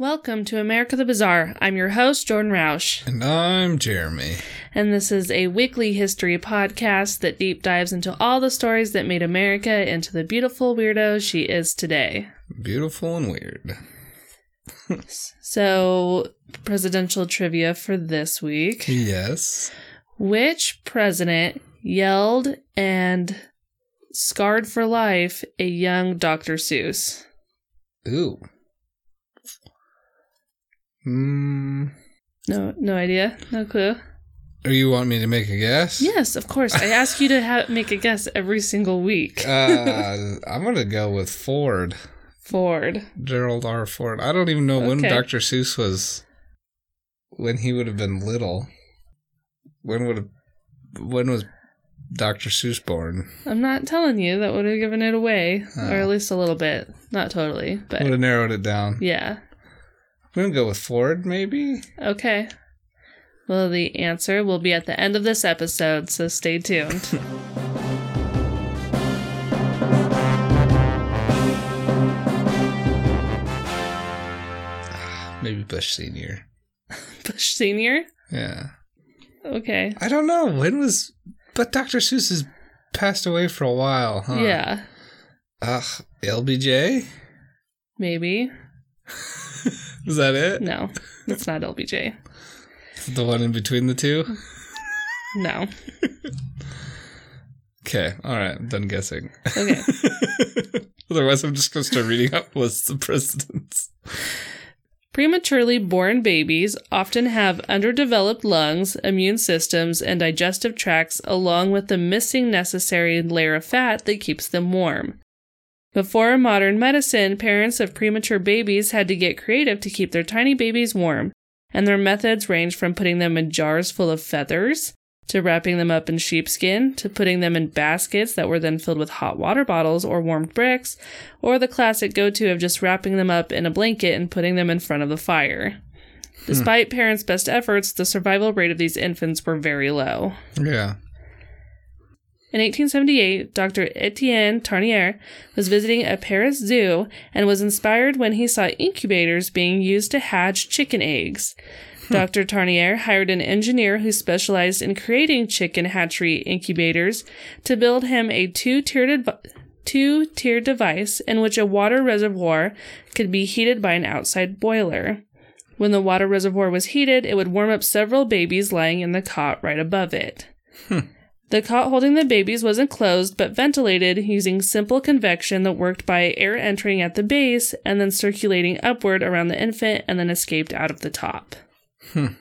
Welcome to America the Bizarre. I'm your host, Jordan Roush, And I'm Jeremy. and this is a weekly history podcast that deep dives into all the stories that made America into the beautiful weirdo she is today. Beautiful and weird. So, presidential trivia for this week. Yes. Which president yelled and scarred for life a young Dr. Seuss? Ooh. Hmm. No, no idea. No clue. Or you want me to make a guess? Yes, of course. I ask you to ha- make a guess every single week. Uh, I'm gonna go with Ford. Ford. Gerald R. Ford. I don't even know when Dr. Seuss was. When he would have been little. When would have, When was Dr. Seuss born? I'm not telling you that would have given it away, or Oh. at least a little bit. Not totally, but Would have narrowed it down. yeah. I'm gonna go with Ford, maybe. Okay. Well, the answer will be at the end of this episode, so stay tuned. Ah, maybe Bush Senior. Bush Senior. Yeah. Okay. I don't know. When was. But Dr. Seuss has passed away for a while, huh? Yeah. Ugh. LBJ? Maybe. Is that it? No, it's not LBJ. The one in between the two? No. Okay. All right. I'm done guessing. Okay. Otherwise, I'm just going to start reading out lists of presidents. Prematurely born babies often have underdeveloped lungs, immune systems, and digestive tracts, along with the missing necessary layer of fat that keeps them warm. Before modern medicine, parents of premature babies had to get creative to keep their tiny babies warm, and their methods ranged from putting them in jars full of feathers, to wrapping them up in sheepskin, to putting them in baskets that were then filled with hot water bottles or warmed bricks, or the classic go to of just wrapping them up in a blanket and putting them in front of the fire. Hmm. Despite parents' best efforts, the survival rate of these infants were very low. Yeah. In 1878, Dr. Etienne Tarnier was visiting a Paris zoo and was inspired when he saw incubators being used to hatch chicken eggs. Hmm. Dr. Tarnier hired an engineer who specialized in creating chicken hatchery incubators to build him a two-tiered adv- two-tiered device in which a water reservoir could be heated by an outside boiler. When the water reservoir was heated, it would warm up several babies lying in the cot right above it. Hmm. The cot holding the babies was enclosed but ventilated using simple convection that worked by air entering at the base and then circulating upward around the infant and then escaped out of the top. Hmm.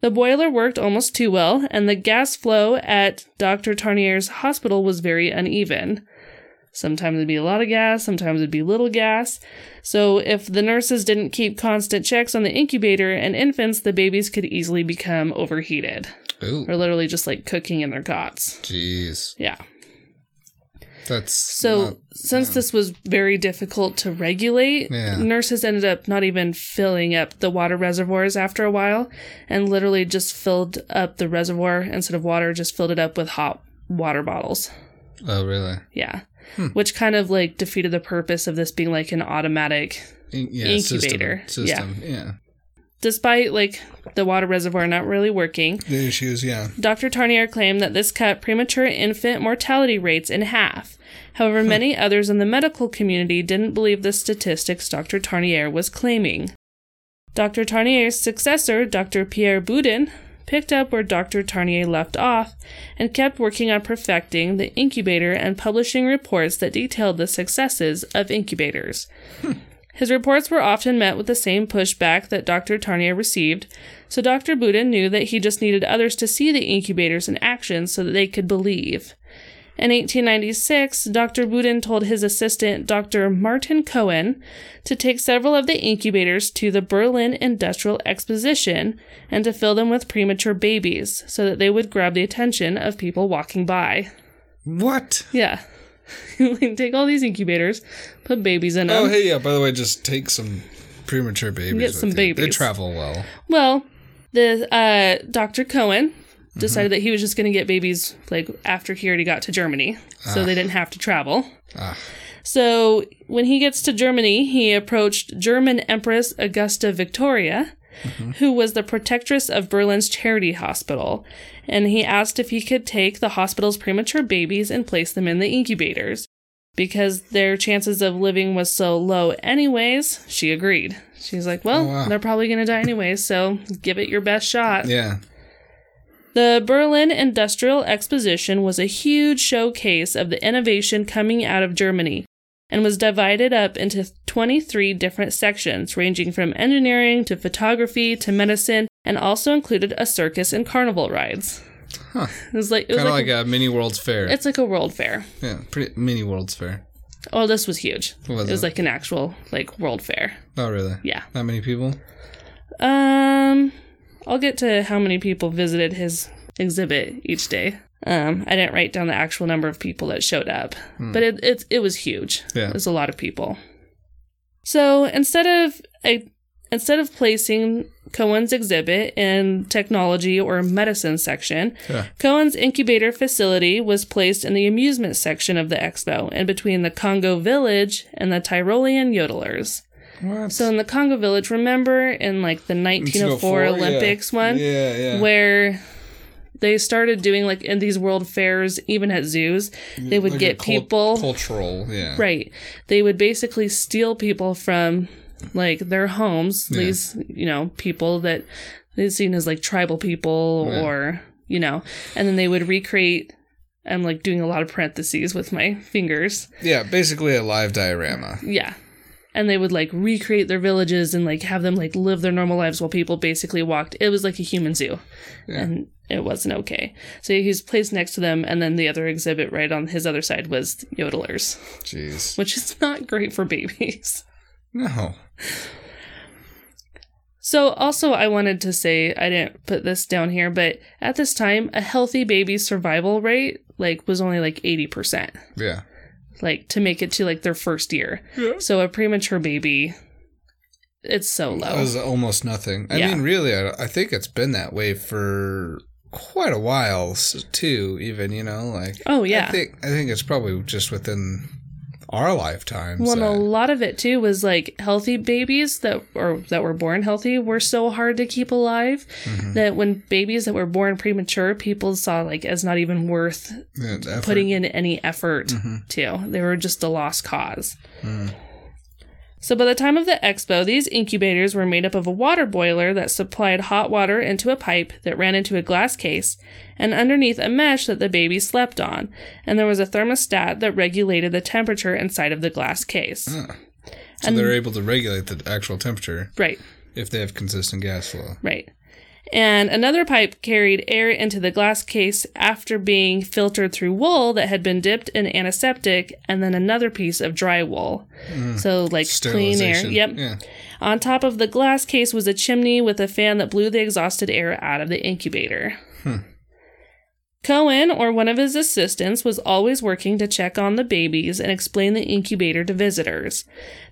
The boiler worked almost too well, and the gas flow at Dr. Tarnier's hospital was very uneven. Sometimes it'd be a lot of gas, sometimes it'd be little gas. So, if the nurses didn't keep constant checks on the incubator and infants, the babies could easily become overheated Ooh. or literally just like cooking in their cots. Jeez. Yeah. That's. So not- since this was very difficult to regulate, Yeah. nurses ended up not even filling up the water reservoirs after a while and literally just filled up the reservoir instead of water, just filled it up with hot water bottles. oh, really? Yeah. Hmm. Which kind of like defeated the purpose of this being like an automatic yeah, Incubator. System. system. Yeah. Despite like the water reservoir not really working. The issues, yeah. Dr. Tarnier claimed that this cut premature infant mortality rates in half. However, many others in the medical community didn't believe the statistics Dr. Tarnier was claiming. Dr. Tarnier's successor, Dr. Pierre Budin, picked up where Dr. Tarnier left off and kept working on perfecting the incubator and publishing reports that detailed the successes of incubators. His reports were often met with the same pushback that Dr. Tarnier received, so Dr. Budin knew that he just needed others to see the incubators in action so that they could believe. In 1896, Dr. Budin told his assistant, Dr. Martin Cohen, to take several of the incubators to the Berlin Industrial Exposition and to fill them with premature babies so that they would grab the attention of people walking by. What? Yeah. Take all these incubators, put babies in them. Oh, hey, yeah. By the way, just take some premature babies. Get some you. They travel well. Well, the uh, Dr. Cohen decided that he was just going to get babies like after he already got to Germany, so they didn't have to travel. Ah. So when he gets to Germany, he approached German Empress Augusta Victoria, Mm-hmm. who was the protectress of Berlin's charity hospital, and he asked if he could take the hospital's premature babies and place them in the incubators. Because their chances of living was so low anyways, she agreed. She's like, Well, Oh, wow. they're probably gonna die anyways, so give it your best shot. Yeah. The Berlin Industrial Exposition was a huge showcase of the innovation coming out of Germany and was divided up into 23 different sections, ranging from engineering to photography to medicine, and also included a circus and carnival rides. Huh. It was like it was Kind of like, like, a mini World's Fair. it's like a world fair. yeah, pretty mini World's Fair. Oh, this was huge. Was it was it? like an actual like world fair. Oh, really? Yeah. Not many people. Um, I'll get to how many people visited his exhibit each day. Um, I didn't write down the actual number of people that showed up, but it, it it was huge. Yeah. It was a lot of people. So instead of a instead of placing Cohen's exhibit in technology or medicine section, Yeah. Cohen's incubator facility was placed in the amusement section of the expo, and between the Congo Village and the Tyrolean Yodelers. What? So in the Congo Village, remember in like the 1904 yeah. Olympics one, Yeah, yeah. where they started doing like in these world fairs, even at zoos, they would Like get cul- people cultural. Yeah. right. They would basically steal people from like their homes. Yeah. These you know people that they seen as like tribal people Yeah. or you know, and then they would recreate. I'm like doing a lot of parentheses with my fingers. Yeah, basically a live diorama. Yeah. And they would like recreate their villages and like have them like live their normal lives while people basically walked. It was like a human zoo. Yeah. And it wasn't okay. So he's placed next to them. And then the other exhibit right on his other side was yodelers, Jeez. which is not great for babies. No. So also I wanted to say, I didn't put this down here, but at this time, a healthy baby's survival rate like was only like 80%. Yeah. Like to make it to like their first year. Yeah. So a premature baby, it's so low. That was almost nothing. I Yeah. mean, really, I, I think it's been that way for quite a while too. Even you know, like Oh yeah. I think I think it's probably just within our lifetimes. well, and a lot of it too was like healthy babies that or that were born healthy were so hard to keep alive Mhm. that when babies that were born premature, people saw like as not even worth Yeah, the effort. putting in any effort Mhm. to. They were just a lost cause. Mm. So by the time of the expo, these incubators were made up of a water boiler that supplied hot water into a pipe that ran into a glass case and underneath a mesh that the baby slept on, and there was a thermostat that regulated the temperature inside of the glass case. Ah. So And- they're able to regulate the actual temperature Right, if they have consistent gas flow. right. And another pipe carried air into the glass case after being filtered through wool that had been dipped in antiseptic, and then another piece of dry wool. So, like clean air. Yep. Yeah. On top of the glass case was a chimney with a fan that blew the exhausted air out of the incubator. Hmm. Cohen or one of his assistants was always working to check on the babies and explain the incubator to visitors.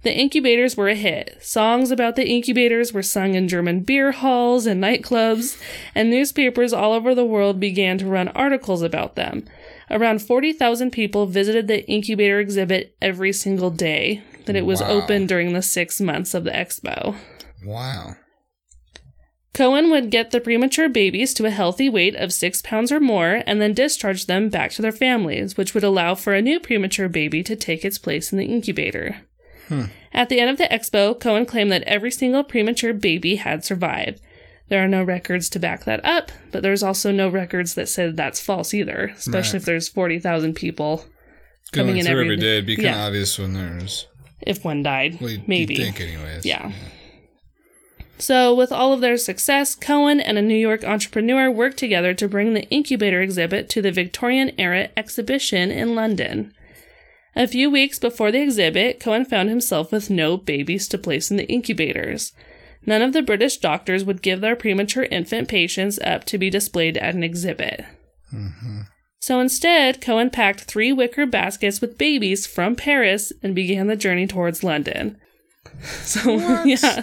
The incubators were a hit. Songs about the incubators were sung in German beer halls and nightclubs, and newspapers all over the world began to run articles about them. Around 40,000 people visited the incubator exhibit every single day that it was Wow. open during the six months of the expo. Wow. Cohen would get the premature babies to a healthy weight of six pounds or more and then discharge them back to their families, which would allow for a new premature baby to take its place in the incubator. Hmm. At the end of the expo, Cohen claimed that every single premature baby had survived. There are no records to back that up, but there's also no records that said that's false either, especially Right. if there's 40,000 people Coming in every- every day, it'd be kind of yeah. obvious when there's if one died. well, Maybe. think anyways. Yeah. So, with all of their success, Cohen and a New York entrepreneur worked together to bring the incubator exhibit to the Victorian era exhibition in London. A few weeks before the exhibit, Cohen found himself with no babies to place in the incubators. None of the British doctors would give their premature infant patients up to be displayed at an exhibit. hmm So instead, Cohen packed three wicker baskets with babies from Paris and began the journey towards London. So, What? yeah.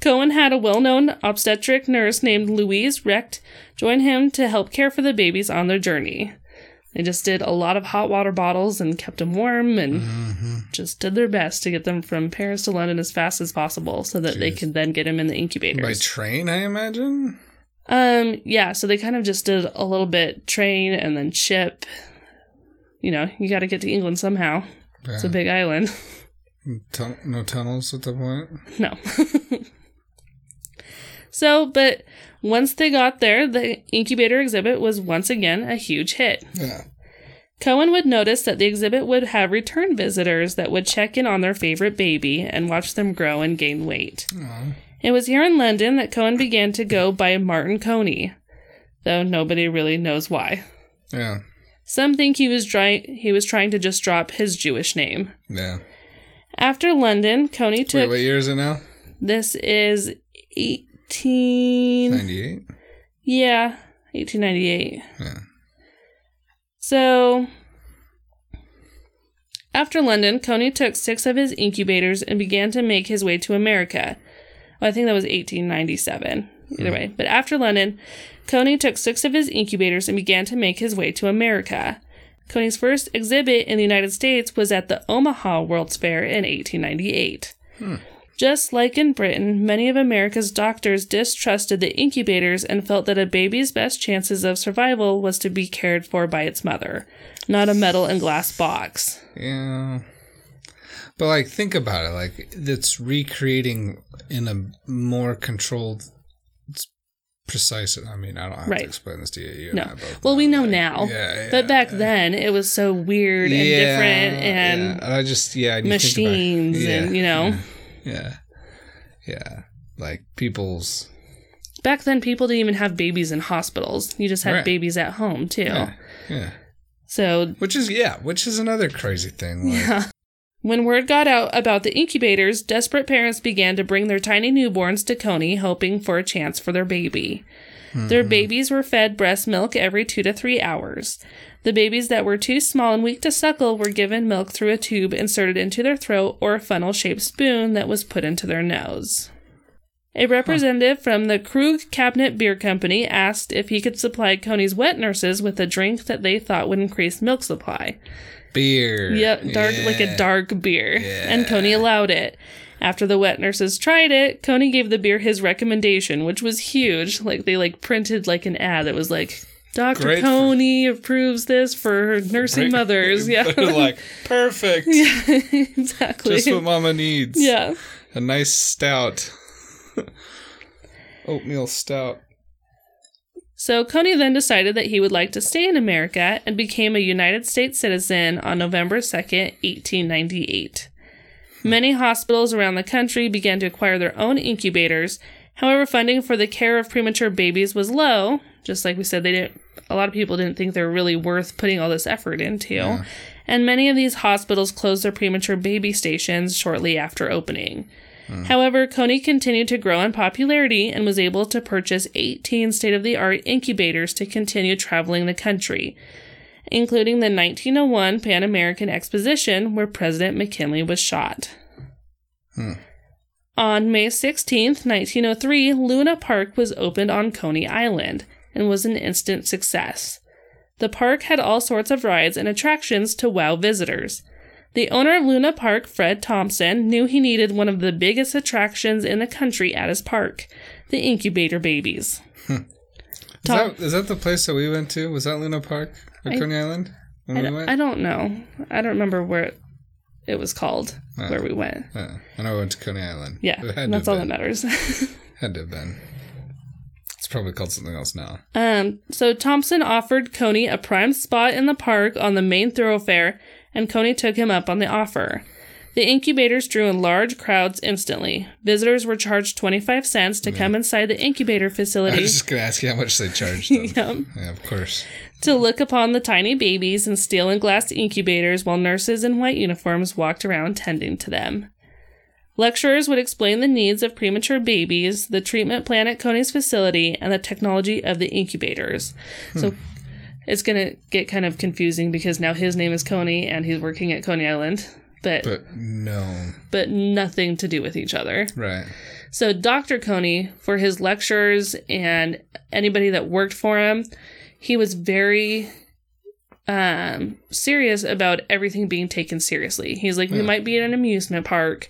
Cohen had a well known obstetric nurse named Louise Recht join him to help care for the babies on their journey. They just did a lot of hot water bottles and kept them warm and hmm just did their best to get them from Paris to London as fast as possible so that they could then get them in the incubators. By train, I imagine. um, yeah, so they kind of just did a little bit train and then ship. You know, you got to get to England somehow. It's a big island. Tun- no tunnels at the point. No. so, but once they got there, the incubator exhibit was once again a huge hit. Yeah. Cohen would notice that the exhibit would have return visitors that would check in on their favorite baby and watch them grow and gain weight. Aw. It was here in London that Cohen began to go by Martin Couney, though nobody really knows why. Yeah. Some think he was trying he was trying to just drop his Jewish name. Yeah. After London, Couney took. Wait, what year is it now? this is 18 98? Yeah, 1898. Yeah. So, after London, Couney took six of his incubators and began to make his way to America. Well, I think that was 1897. Either hmm. way. But after London, Couney took six of his incubators and began to make his way to America. Couney's first exhibit in the United States was at the Omaha World's Fair in 1898. Hmm. Just like in Britain, many of America's doctors distrusted the incubators and felt that a baby's best chances of survival was to be cared for by its mother, not a metal and glass box. Yeah. But like think about it, like it's recreating in a more controlled precise I mean, I don't have Right. to explain this to you. you No. and I both Well, we know like, now. Yeah, But back yeah. then, it was so weird and Yeah, different and yeah. And I just yeah, you about- machines and, you know. Yeah. Yeah. Like people's back then people didn't even have babies in hospitals. You just had Right. babies at home too. yeah. Yeah. So Which is yeah, which is another crazy thing. Like, Yeah. When word got out about the incubators, desperate parents began to bring their tiny newborns to Couney, hoping for a chance for their baby. Their mm-hmm. babies were fed breast milk every two to three hours. The babies that were too small and weak to suckle were given milk through a tube inserted into their throat or a funnel shaped spoon that was put into their nose. A representative from the Krug Cabinet Beer Company asked if he could supply Couney's wet nurses with a drink that they thought would increase milk supply. Beer. Yep, dark like a dark beer. Yeah. And Couney allowed it. After the wet nurses tried it, Couney gave the beer his recommendation, which was huge. Like they like printed like an ad that was like Dr. Great for- Couney approves this for nursing Great. mothers. Yeah. They're like perfect. yeah, exactly. Just what mama needs. yeah. A nice stout. Oatmeal stout. So Couney then decided that he would like to stay in America and became a United States citizen on November 2nd, 1898. Many hospitals around the country began to acquire their own incubators. However, funding for the care of premature babies was low. Just like we said, they didn't a lot of people didn't think they were really worth putting all this effort into. And many of these hospitals closed their premature baby stations shortly after opening. However, Couney continued to grow in popularity and was able to purchase 18 state of the art incubators to continue traveling the country, including the 1901 Pan American Exposition, where President McKinley was shot. Hmm. On May 16, 1903, Luna Park was opened on Coney Island and was an instant success. The park had all sorts of rides and attractions to wow visitors. The owner of Luna Park, Fred Thompson, knew he needed one of the biggest attractions in the country at his park the incubator babies. Hmm. Is Tom- that, is that the place that we went to? Was that Luna Park or I- Coney Island I we? I don't know. I don't remember where it, was called, Oh. where we went. Yeah, I know we went to Coney Island. Yeah, It had to that's all that matters. Had to have been. It's probably called something else now. Um, so Thompson offered Couney a prime spot in the park on the main thoroughfare, and Couney took him up on the offer. The incubators drew in large crowds instantly. Visitors were charged 25 cents to come inside the incubator facility. I was just going to ask you how much they charged them. Yum. yeah, of course. to look upon the tiny babies in steel and glass incubators while nurses in white uniforms walked around tending to them. Lecturers would explain the needs of premature babies, the treatment plan at Couney's facility, and the technology of the incubators. So hmm. It's going to get kind of confusing because now his name is Couney and he's working at Coney Island, but, but no. But nothing to do with each other. Right. So Dr. Couney, for his lectures and anybody that worked for him, he was very um serious about everything being taken seriously. He's like, we might be in an amusement park,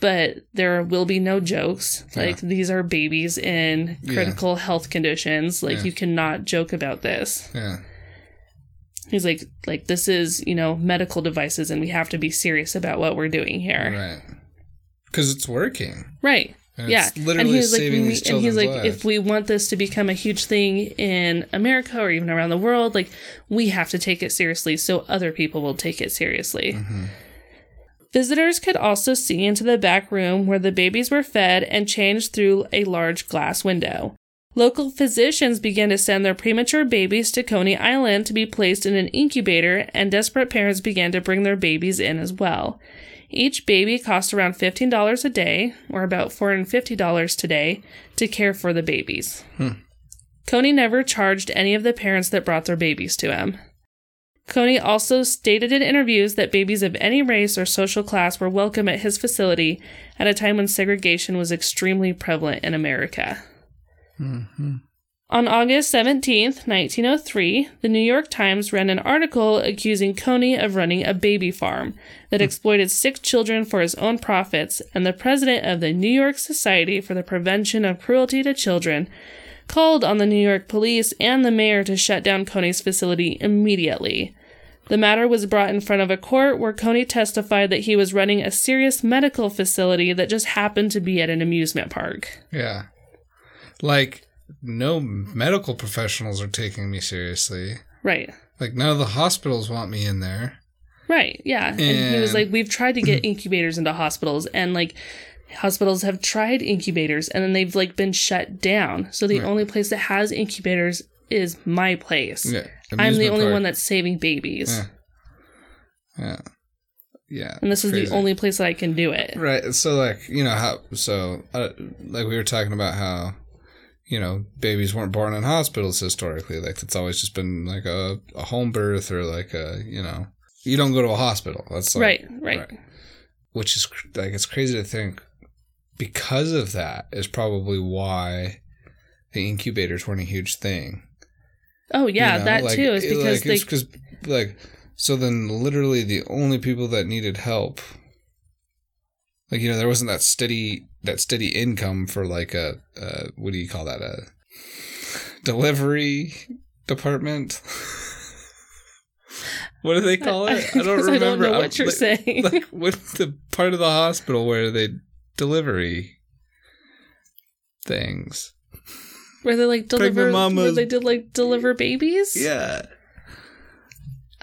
but there will be no jokes. Yeah. Like these are babies in Yeah. critical health conditions. Like Yeah. you cannot joke about this. Yeah. He's like, like this is you know medical devices, and we have to be serious about what we're doing here. Right. Because it's working. Right. And yeah. It's literally he's like, saving we- these and he's like, if we want this to become a huge thing in America or even around the world, like we have to take it seriously so other people will take it seriously. Mhm. Visitors could also see into the back room where the babies were fed and changed through a large glass window. Local physicians began to send their premature babies to Coney Island to be placed in an incubator, and desperate parents began to bring their babies in as well. Each baby cost around $15 a day, or about $450 today, to care for the babies. Hmm. Couney never charged any of the parents that brought their babies to him. Couney also stated in interviews that babies of any race or social class were welcome at his facility at a time when segregation was extremely prevalent in America. Mhm. On August 17th, 1903, the New York Times ran an article accusing Couney of running a baby farm that exploited sick children for his own profits, and the president of the New York Society for the Prevention of Cruelty to Children called on the New York police and the mayor to shut down Couney's facility immediately. The matter was brought in front of a court where Couney testified that he was running a serious medical facility that just happened to be at an amusement park. Yeah. Like, no medical professionals are taking me seriously. Right. Like, none of the hospitals want me in there. Right, yeah. And, he was like, we've tried to get incubators into hospitals, and like, hospitals have tried incubators, and then they've like been shut down. So the Right. only place that has incubators is my place. Yeah. I'm the only park. one that's saving babies, Yeah. Yeah. Yeah. and this is crazy. the only place that I can do it. Right. So, like, you know, how, so, uh, like, we were talking about how, you know, babies weren't born in hospitals historically. Like, it's always just been like a, a home birth or like a, you know, you don't go to a hospital. That's like, right, right, Which is, like, it's crazy to think because of that is probably why the incubators weren't a huge thing. Oh yeah, You know, that like, too is because like, they it's 'cause, like so then literally the only people that needed help like you know there wasn't that steady that steady income for like a uh what do you call that? A delivery department? What do they call it? I don't remember I don't know I'm- what you're like, saying. like what's the part of the hospital where they delivery things? Where they like deliver, where they did like deliver babies. yeah.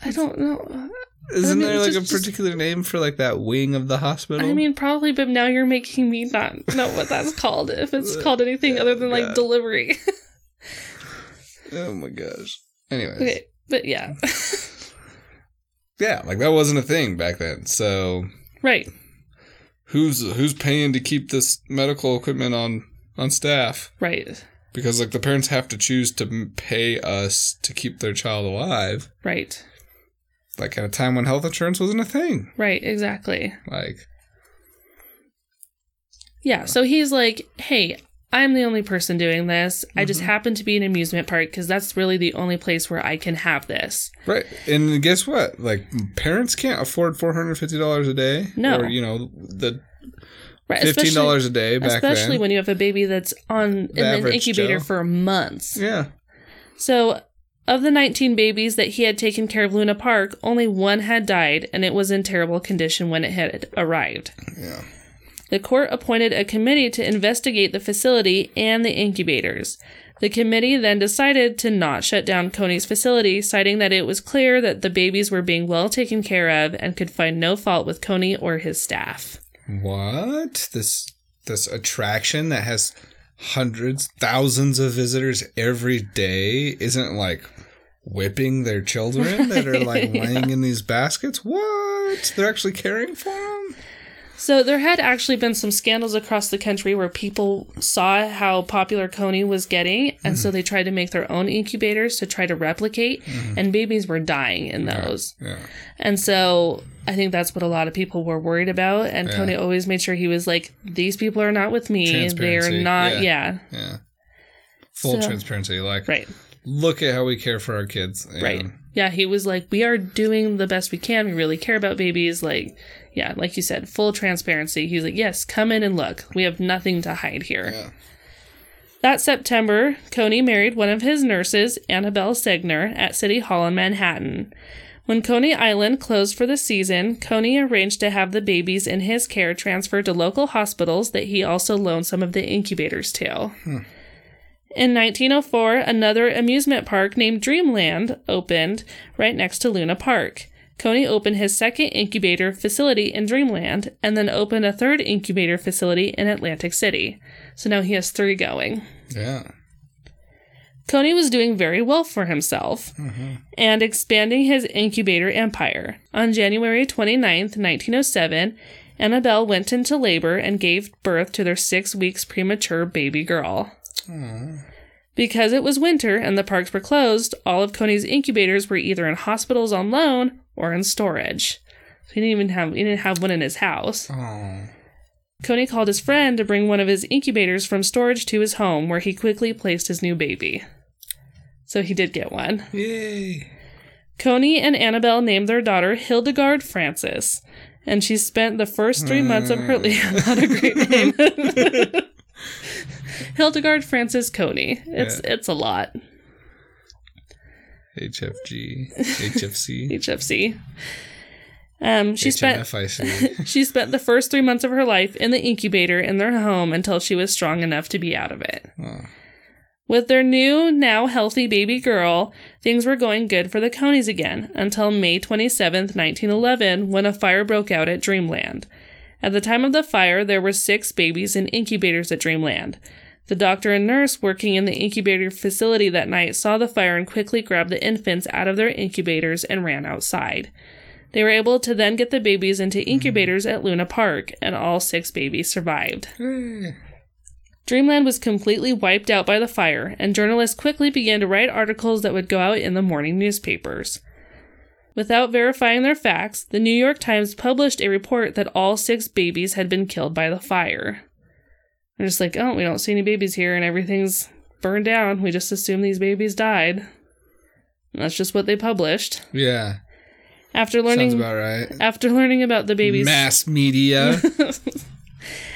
I don't know. Isn't mean, there like just- a particular name for like that wing of the hospital? I mean, probably, but now you're making me not know what that's called. If it's called anything other than like God. delivery. oh my gosh. Anyways, okay, but yeah, yeah, like that wasn't a thing back then. So right, who's who's paying to keep this medical equipment on on staff? right, Because like the parents have to choose to pay us to keep their child alive. right, Like at a time when health insurance wasn't a thing. right, exactly. Like Yeah, so he's like, hey, I'm the only person doing this. I just Mhm. happen to be an amusement park because that's really the only place where I can have this. right, and guess what? Like parents can't afford four hundred fifty dollars a day. No. or you know the Right, Fifteen dollars a day back especially then. when you have a baby that's on in an incubator Joe. for months. yeah, So, of the 19 babies that he had taken care of Luna Park, only one had died, and it was in terrible condition when it had arrived. yeah. The court appointed a committee to investigate the facility and the incubators. The committee then decided to not shut down Couney's facility, citing that it was clear that the babies were being well taken care of and could find no fault with Couney or his staff. What? This this attraction that has hundreds, thousands of visitors every day isn't like whipping their children that are like Yeah. laying in these baskets? What? They're actually caring for them? So there had actually been some scandals across the country where people saw how popular Couney was getting, and so hmm. they tried to make their own incubators to try to replicate, hmm. and babies were dying in those. Yeah. And so I think that's what a lot of people were worried about. And Yeah. Couney always made sure he was like, these people are not with me. They're not, yeah. yeah. Yeah. Full So- transparency. Like, Right. look at how we care for our kids. and Right. Yeah, he was like, we are doing the best we can. We really care about babies. Like, yeah, like you said, full transparency. He's like, yes, come in and look. We have nothing to hide here. Yeah. That September, Couney married one of his nurses, Annabelle Segner, at City Hall in Manhattan. When Coney Island closed for the season, Couney arranged to have the babies in his care transferred to local hospitals that he also loaned some of the incubators to. In 1904, another amusement park named Dreamland opened right next to Luna Park. Couney opened his second incubator facility in Dreamland and then opened a third incubator facility in Atlantic City. So now he has three going. Yeah. Couney was doing very well for himself mm-hmm. and expanding his incubator empire. On January 29th, 1907, Annabelle went into labor and gave birth to their six weeks premature baby girl. Because it was winter and the parks were closed, all of Couney's incubators were either in hospitals on loan or in storage. He didn't even have he didn't have one in his house. Oh. Couney called his friend to bring one of his incubators from storage to his home, where he quickly placed his new baby. So he did get one. Yay. Couney and Annabelle named their daughter Hildegard Frances, and she spent the first three months of her mm. life. Not a great name. Hildegard Frances Couney. It's it's a lot. HFG. HFC. HFC. Um, she spent she spent the first three months of her life in the incubator in their home until she was strong enough to be out of it. Oh. With their new, now healthy baby girl, things were going good for the Couneys again until May 27th, 1911, when a fire broke out at Dreamland. At the time of the fire, there were six babies in incubators at Dreamland. The doctor and nurse working in the incubator facility that night saw the fire and quickly grabbed the infants out of their incubators and ran outside. They were able to then get the babies into hmm. incubators at Luna Park, and all six babies survived. Dreamland was completely wiped out by the fire, and journalists quickly began to write articles that would go out in the morning newspapers. Without verifying their facts, the New York Times published a report that all six babies had been killed by the fire. They're just like, oh, we don't see any babies here, and everything's burned down. We just assume these babies died. And that's just what they published. Yeah. After Sounds learning about right. after learning about the babies Mass media.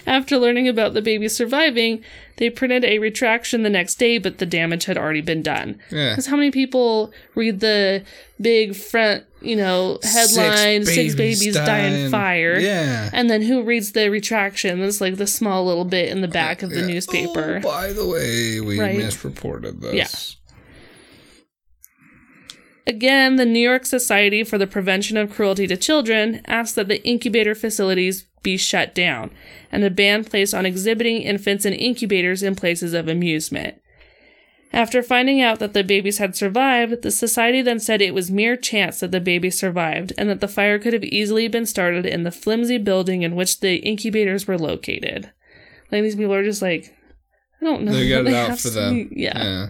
After learning about the baby surviving, they printed a retraction the next day, but the damage had already been done. Yeah. Because how many people read the big front, you know, headline, six babies, die in dying." fire? Yeah. And then who reads the retraction? It's like the small little bit in the back of the Yeah. newspaper. Oh, by the way, we Right. misreported this. Again, the New York Society for the Prevention of Cruelty to Children asked that the incubator facilities be shut down and a ban placed on exhibiting infants in incubators in places of amusement. After finding out that the babies had survived, the society then said it was mere chance that the babies survived and that the fire could have easily been started in the flimsy building in which the incubators were located. Like these people are just like, I don't know. They got it out for some- them. yeah. yeah.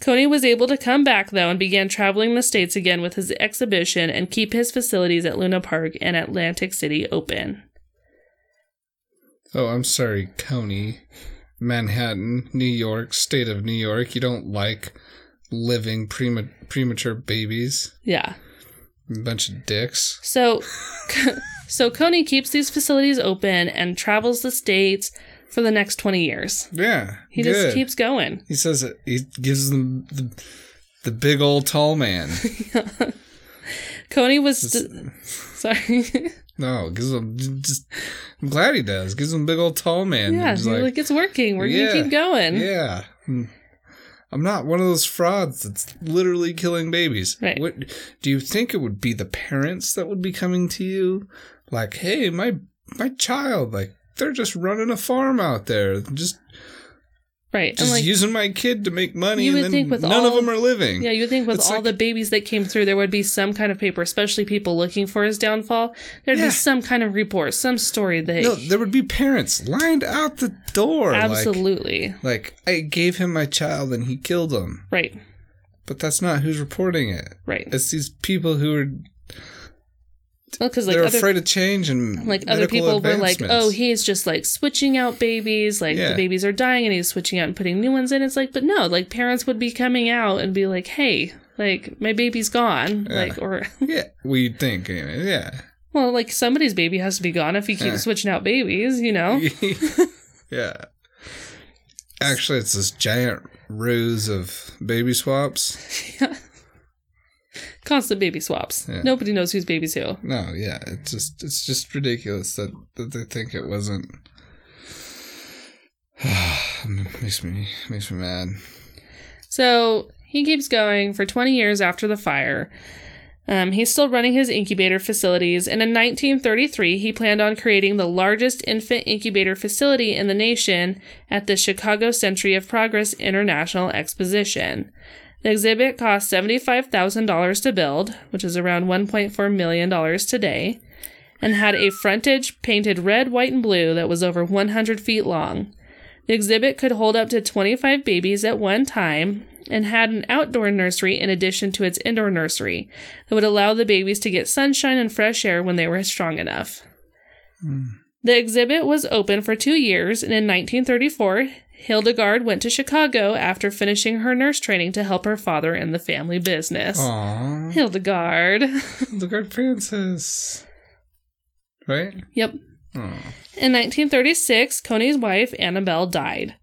Couney was able to come back though and began traveling the states again with his exhibition and keep his facilities at Luna Park and Atlantic City open. Oh, I'm sorry, Couney. Manhattan, New York, state of New York. You don't like living prema- premature babies? Yeah. bunch of dicks. So so Couney keeps these facilities open and travels the states for the next 20 years. Yeah. He good. just keeps going. He says it. He gives them the, the big old tall man. Couney was st- sorry. No, gives them just. I'm glad he does. Gives them big old tall man. yeah, he's like, it's working. We're gonna keep going. yeah. Hmm. I'm not one of those frauds that's literally killing babies. Right. What do you think it would be the parents that would be coming to you like, "Hey, my my child like they're just running a farm out there. Just Right. just like using my kid to make money You and would then think with none all- of them are living." Yeah, you would think with It's all like- the babies that came through, there would be some kind of paper, especially people looking for his downfall. There'd Yeah. be some kind of report, some story that. No, there would be parents lined out the door. like- absolutely. Like, I gave him my child and he killed him. right, But that's not who's reporting it. right. It's these people who are Well, because like they're other, afraid of change and like other people were like, oh, he's just like switching out babies, like Yeah. the babies are dying and he's switching out and putting new ones in. It's like, but no, like parents would be coming out and be like, hey, Like my baby's gone. Yeah. Like or Yeah, we'd think. anyway, Yeah. well, like somebody's baby has to be gone if you keep Yeah. switching out babies, you know? yeah. Actually, it's this giant ruse of baby swaps. Constant baby swaps. Yeah. Nobody knows whose baby's who. No, yeah, it's just it's just ridiculous that that they think it wasn't. makes me makes me mad. So he keeps going for 20 years after the fire. Um, he's still running his incubator facilities, and in 1933, he planned on creating the largest infant incubator facility in the nation at the Chicago Century of Progress International Exposition. The exhibit cost $75,000 to build, which is around $1.4 million today, and had a frontage painted red, white, and blue that was over 100 feet long. The exhibit could hold up to 25 babies at one time and had an outdoor nursery in addition to its indoor nursery that would allow the babies to get sunshine and fresh air when they were strong enough. Hmm. The exhibit was open for two years, and in 1934, Hildegard went to Chicago after finishing her nurse training to help her father in the family business. Aww, Hildegard. at Francis. Right? yep. Aw. In 1936, Couney's wife, Annabelle, died.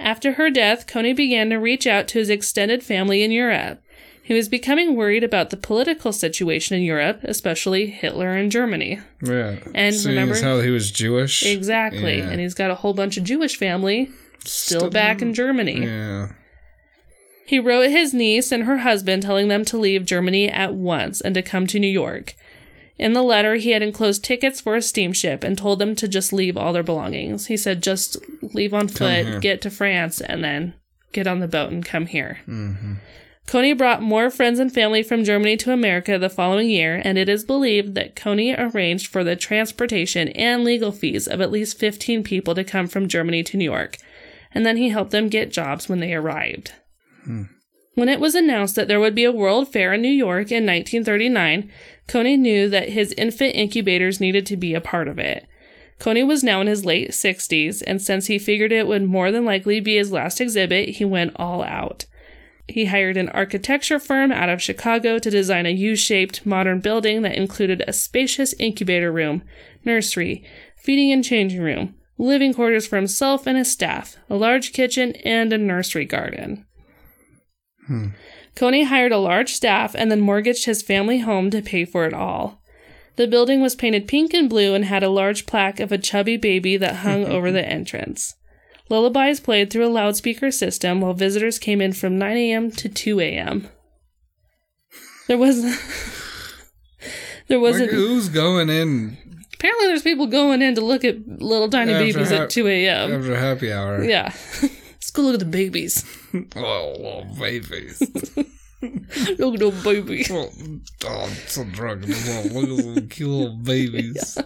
After her death, Couney began to reach out to his extended family in Europe. He was becoming worried about the political situation in Europe, especially Hitler and Germany. Yeah. And Seeing remember- how he was Jewish. Exactly. Yeah. And he's got a whole bunch of Jewish family still back in Germany. Yeah. He wrote his niece and her husband telling them to leave Germany at once and to come to New York. In the letter, he had enclosed tickets for a steamship and told them to just leave all their belongings. He said, just leave on foot, get to France, and then get on the boat and come here. hmm Couney brought more friends and family from Germany to America the following year, and it is believed that Couney arranged for the transportation and legal fees of at least 15 people to come from Germany to New York, and then he helped them get jobs when they arrived. Hmm. When it was announced that there would be a World Fair in New York in 1939, Couney knew that his infant incubators needed to be a part of it. Couney was now in his late 60s, and since he figured it would more than likely be his last exhibit, he went all out. He hired an architecture firm out of Chicago to design a U shaped modern building that included a spacious incubator room, nursery, feeding and changing room, living quarters for himself and his staff, a large kitchen, and a nursery garden. Hmm. Couney hired a large staff and then mortgaged his family home to pay for it all. The building was painted pink and blue and had a large plaque of a chubby baby that hung over the entrance. Lullabies played through a loudspeaker system while visitors came in from 9 a.m. to 2 a.m. There was there wasn't who's going in apparently there's people going in to look at little tiny After babies ha- at 2 a.m. after happy hour? Yeah. Let's go look at the babies. Oh, little babies. Look at the babies. oh, I'm so drunk. Look at those cute little babies.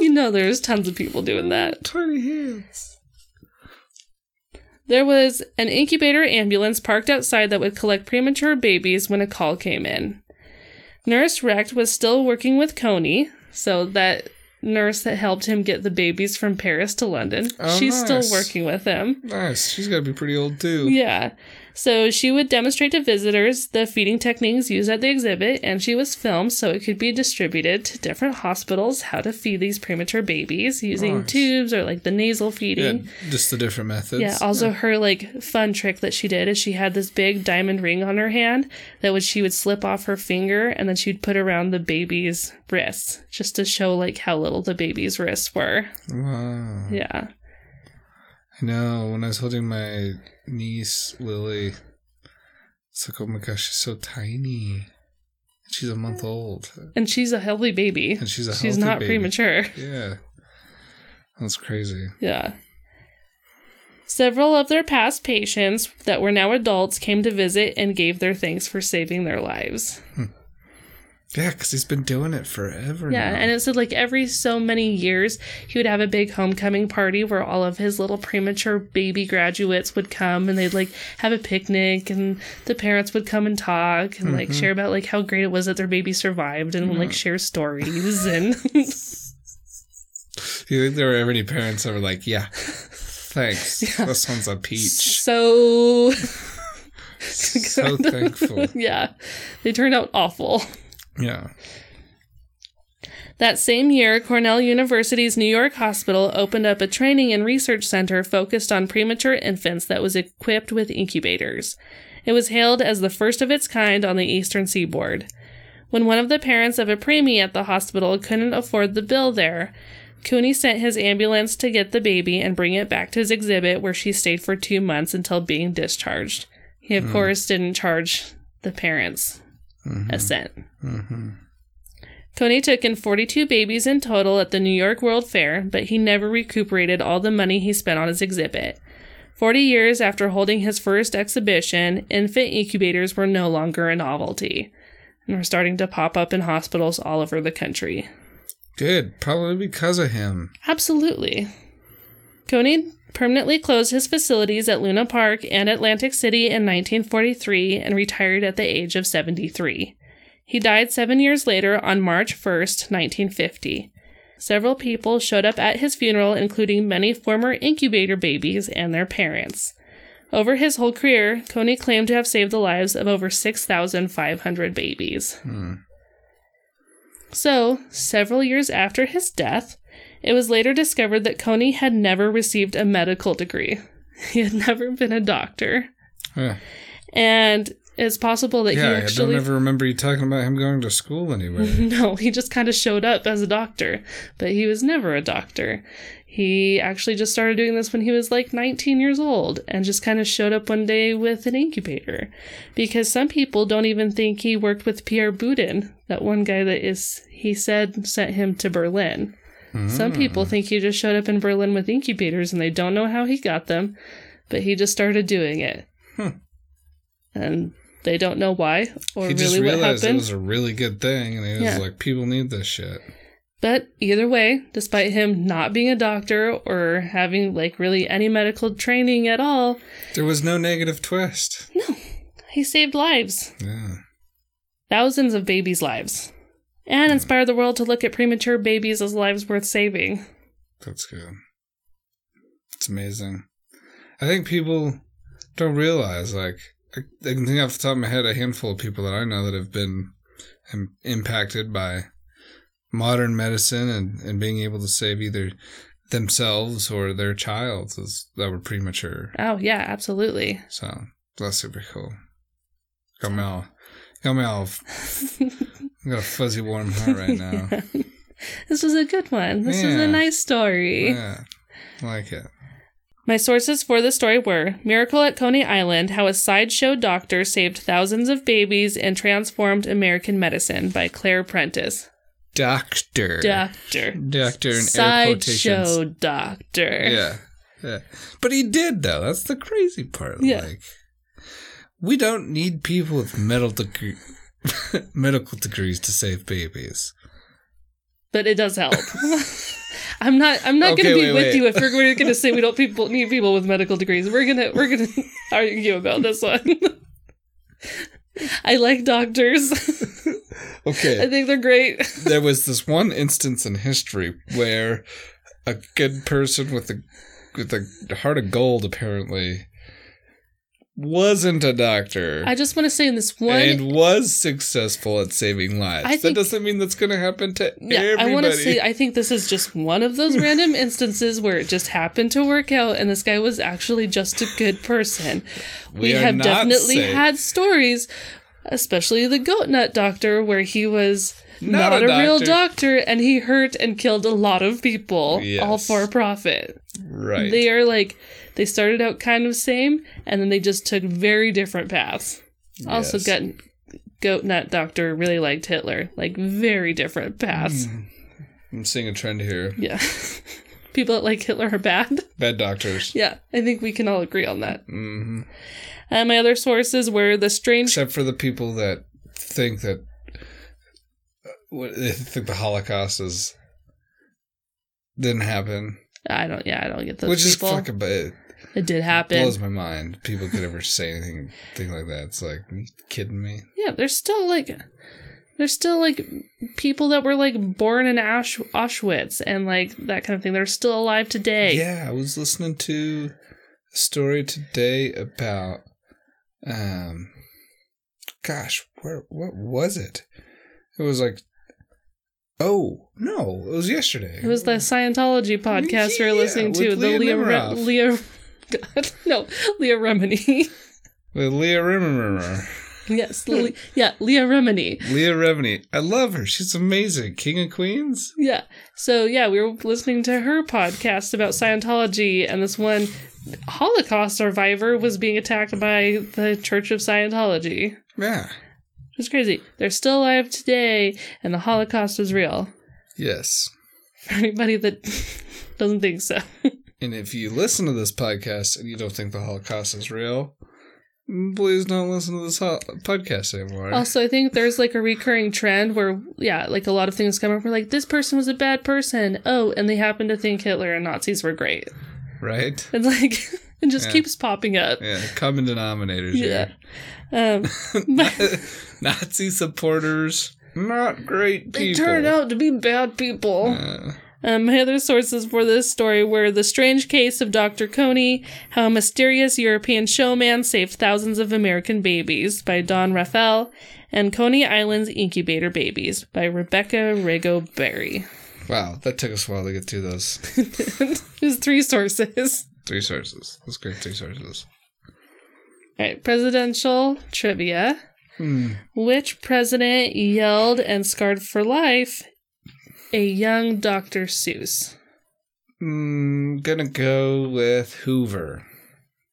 You know there's tons of people doing that. Tiny hands. There was an incubator ambulance parked outside that would collect premature babies when a call came in. Nurse Recht was still working with Couney, so that nurse that helped him get the babies from Paris to London. Oh, She's still oh, working with him. Nice. She's got to be pretty old, too. Yeah. So she would demonstrate to visitors the feeding techniques used at the exhibit, and she was filmed so it could be distributed to different hospitals how to feed these premature babies using Nice. tubes or like the nasal feeding. Yeah, just the different methods. Yeah, also her like fun trick that she did is she had this big diamond ring on her hand that would she would slip off her finger and then she'd put around the baby's wrists just to show like how little the baby's wrists were. Wow. Yeah. Know. When I was holding my niece, Lily, it's like, oh my gosh, she's so tiny. She's a month old. And she's a healthy baby. And she's a healthy baby. She's not baby. premature. Yeah. That's crazy. Yeah. Several of their past patients that were now adults came to visit and gave their thanks for saving their lives. Hmm. Yeah, because he's been doing it forever. Yeah, now. and it said like every so many years he would have a big homecoming party where all of his little premature baby graduates would come and they'd like have a picnic and the parents would come and talk and like mm-hmm. share about like how great it was that their baby survived and like share stories and you think there were ever any parents that were like, yeah, thanks. This one's a peach. so So thankful. yeah, they turned out awful. Yeah. That same year, Cornell University's New York Hospital opened up a training and research center focused on premature infants that was equipped with incubators. It was hailed as the first of its kind on the eastern seaboard. When one of the parents of a preemie at the hospital couldn't afford the bill there, Couney sent his ambulance to get the baby and bring it back to his exhibit where she stayed for two months until being discharged. He, of hmm. course, didn't charge the parents a cent. Mm-hmm. Couney took in 42 babies in total at the New York World Fair, but he never recuperated all the money he spent on his exhibit. 40 years after holding his first exhibition, infant incubators were no longer a novelty and were starting to pop up in hospitals all over the country. Good. Probably because of him. Absolutely. Couney permanently closed his facilities at Luna Park and Atlantic City in 1943 and retired at the age of 73. He died seven years later on March 1st, 1950. Several people showed up at his funeral, including many former incubator babies and their parents. Over his whole career, Couney claimed to have saved the lives of over 6,500 babies. Hmm. So, several years after his death, it was later discovered that Couney had never received a medical degree. He had never been a doctor. Yeah. And it's possible that Yeah, he I don't ever remember you talking about him going to school anyway. No, he just kind of showed up as a doctor, but he was never a doctor. He actually just started doing this when he was like 19 years old and just kind of showed up one day with an incubator. Because some people don't even think he worked with Pierre Budin, that one guy that is, he said, sent him to Berlin. Some people mm. think he just showed up in Berlin with incubators and they don't know how he got them, but he just started doing it. And they don't know why or he just really what realized it was a really good thing, and he was Yeah. like, "People need this shit." But either way, despite him not being a doctor or having like really any medical training at all, There was no negative twist. No, he saved lives. Yeah. Thousands of babies' lives. And inspired the world to look at premature babies as lives worth saving. That's good. It's amazing. I think people don't realize, like, I, I can think off the top of my head a handful of people that I know that have been im- impacted by modern medicine and, and being able to save either themselves or their child as- that were premature. Oh, yeah, absolutely. So that's super cool. Got me all, me I got a fuzzy warm heart right now. This was a good one. This was a nice story. Yeah, I like it. My sources for the story were Miracle at Coney Island How a Sideshow Doctor Saved Thousands of Babies and Transformed American Medicine by Claire Prentice. Doctor. Doctor. Doctor in air quotations. Sideshow Doctor. Yeah. Yeah. But he did though. That's the crazy part. Yeah. Like we don't need people with medical degree medical degrees to save babies. But it does help. I'm not. I'm not Okay, going to be wait, with wait. you if we're, we're going to say we don't people need people with medical degrees. We're gonna we're gonna argue about this one. I like doctors. Okay. I think they're great. there was this one instance in history where a good person with a with a heart of gold apparently wasn't a doctor. I just want to say in this one and was successful at saving lives. I that doesn't mean that's going to happen to Yeah, everybody. I want to say I think this is just one of those random instances where it just happened to work out, and this guy was actually just a good person. We, We have definitely saying- had stories, especially the goat nut doctor, where he was Not not, a a, real doctor. doctor and he hurt and killed a lot of people, all for profit. right. They are like they started out kind of same, and then they just took very different paths. Also, got goat nut doctor really liked Hitler, like very different paths. Mm. I'm seeing a trend here. Yeah. People that like Hitler are bad. Bad doctors. Yeah, I think we can all agree on that. hmm And my other sources were the strange. Except for the people that think that uh, what they think the Holocaust is didn't happen, I don't. Yeah, I don't get those which is people. fucking. It it did happen. blows my mind. People could ever say anything, thing like that. It's like, are you kidding me? Yeah, there's still like, there's still like people that were like born in Ausch- Auschwitz and like that kind of thing. They're still alive today. Yeah, I was listening to a story today about um, gosh, where what was it? It was like, oh no, it was yesterday. It was the Scientology podcast we were Yeah, listening to. The Leah Leah, Leah, God, no, Leah Remini. Leah Remini. yes, Le- yeah, Leah Remini. Leah Remini. I love her. She's amazing. King of Queens. Yeah. So yeah, we were listening to her podcast about Scientology, and this one Holocaust survivor was being attacked by the Church of Scientology. Yeah. It's crazy. They're still alive today, and the Holocaust is real. Yes. For anybody that doesn't think so. And if you listen to this podcast and you don't think the Holocaust is real, please don't listen to this ho- podcast anymore. Also, I think there's like a recurring trend where, yeah, like a lot of things come up. We're like, this person was a bad person. Oh, and they happen to think Hitler and Nazis were great. right? And like, it just Yeah. keeps popping up. Yeah, common denominators Yeah. here. Um, Nazi supporters, not great they people. turned out to be bad people. Uh, Um, my other sources for this story were The Strange Case of Dr. Couney, How a Mysterious European Showman Saved Thousands of American Babies by Dawn Raffel, and Coney Island's Incubator Babies by Rebecca Rego Barry. wow, that took us a while to get through those There's three sources. three sources. That's great, three sources. All right, presidential trivia. Hmm. Which president yelled and scarred for life a young Dr. Seuss? Mm, gonna go with Hoover.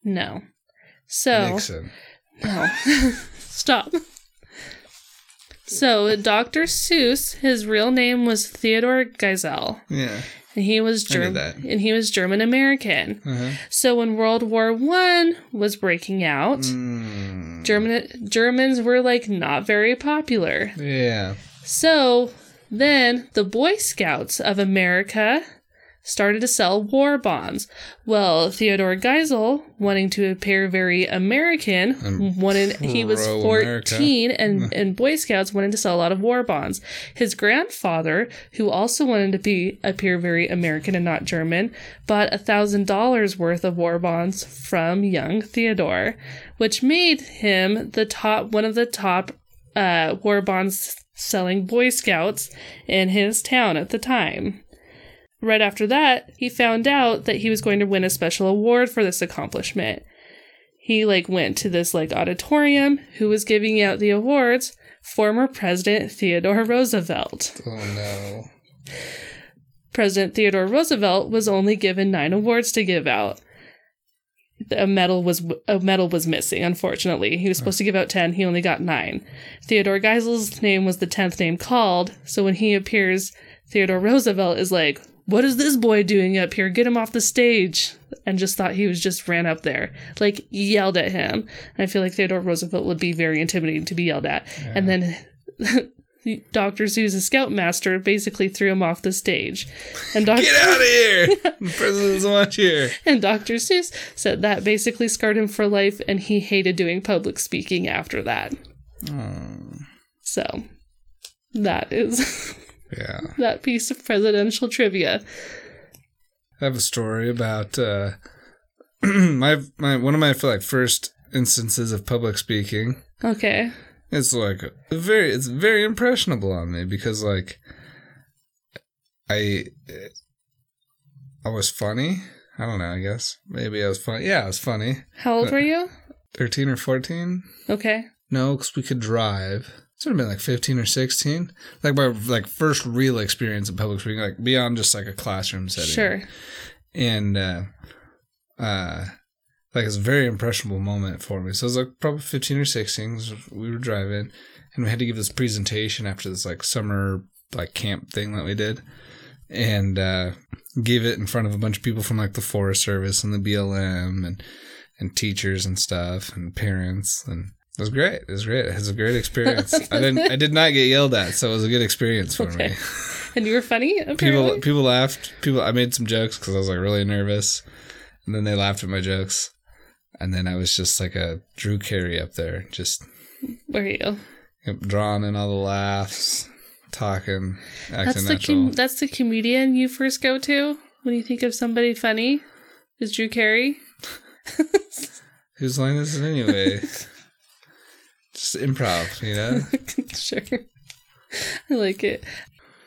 No. So, Nixon. no. Stop. So, Dr. Seuss, his real name was Theodore Geisel, Yeah. and he was German and he was German American. Uh-huh. So, when World War One was breaking out, Mm, German Germans were like not very popular. yeah. So then the Boy Scouts of America started to sell war bonds. Well, Theodore Geisel, wanting to appear very American, And wanted he was pro-America. 14 and and Boy Scouts wanted to sell a lot of war bonds. His grandfather, who also wanted to be appear very American and not German, bought a thousand dollars worth of war bonds from young Theodore, which made him the top one of the top uh, war bonds selling Boy Scouts in his town at the time. Right after that, he found out that he was going to win a special award for this accomplishment. He like went to this like auditorium who was giving out the awards, former President Theodore Roosevelt. Oh no. President Theodore Roosevelt was only given 9 awards to give out. A medal was a medal was missing, unfortunately. He was supposed to give out 10, he only got 9. Theodore Geisel's name was the 10th name called, so when he appears, Theodore Roosevelt is like, "What is this boy doing up here? Get him off the stage." And just thought he was just ran up there, like yelled at him. And I feel like Theodore Roosevelt would be very intimidating to be yelled at. And then Dr. Seuss, a scoutmaster, basically threw him off the stage. And Dr. Get out of here! the president doesn't want you here. and Dr. Seuss said that basically scarred him for life, and he hated doing public speaking after that. Oh, So that is yeah. that piece of presidential trivia. I have a story about uh, my my one of my like first instances of public speaking. Okay. It's like very it's very impressionable on me because like I I was funny. I don't know. I guess maybe I was funny. Yeah, I was funny. How old were you? Thirteen or fourteen? Okay. No, because we could drive. It's would have been like fifteen or sixteen. Like my like first real experience in public speaking, like beyond just like a classroom setting. Sure. and uh, uh, like it's a very impressionable moment for me. So it was like probably fifteen or sixteen. 'cause We were driving, and we had to give this presentation after this like summer like camp thing that we did, and uh, gave it in front of a bunch of people from like the Forest Service and the BLM and and teachers and stuff and parents and. It was great. It was great. It was a great experience. I didn't. I did not get yelled at, so it was a good experience for Okay. me. And you were funny, people apparently. people laughed. People I made some jokes because I was like really nervous, and then they laughed at my jokes, and then I was just like a Drew Carey up there, just were you? drawing in all the laughs, talking, acting That's the natural. com- that's the comedian you first go to when you think of somebody funny. Is Drew Carey? Whose line is it anyway? Just improv, you know? sure. I like it.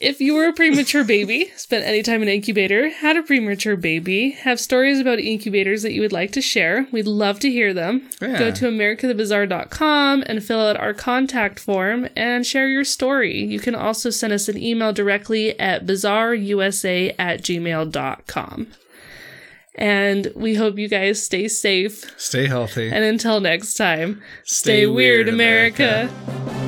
If you were a premature baby, spent any time in an incubator, had a premature baby, have stories about incubators that you would like to share, we'd love to hear them. Yeah. Go to americathebizarre.com and fill out our contact form and share your story. You can also send us an email directly at bizarreusa at gmail.com. And we hope you guys stay safe. Stay healthy. And until next time, Stay stay, weird, weird, America. America.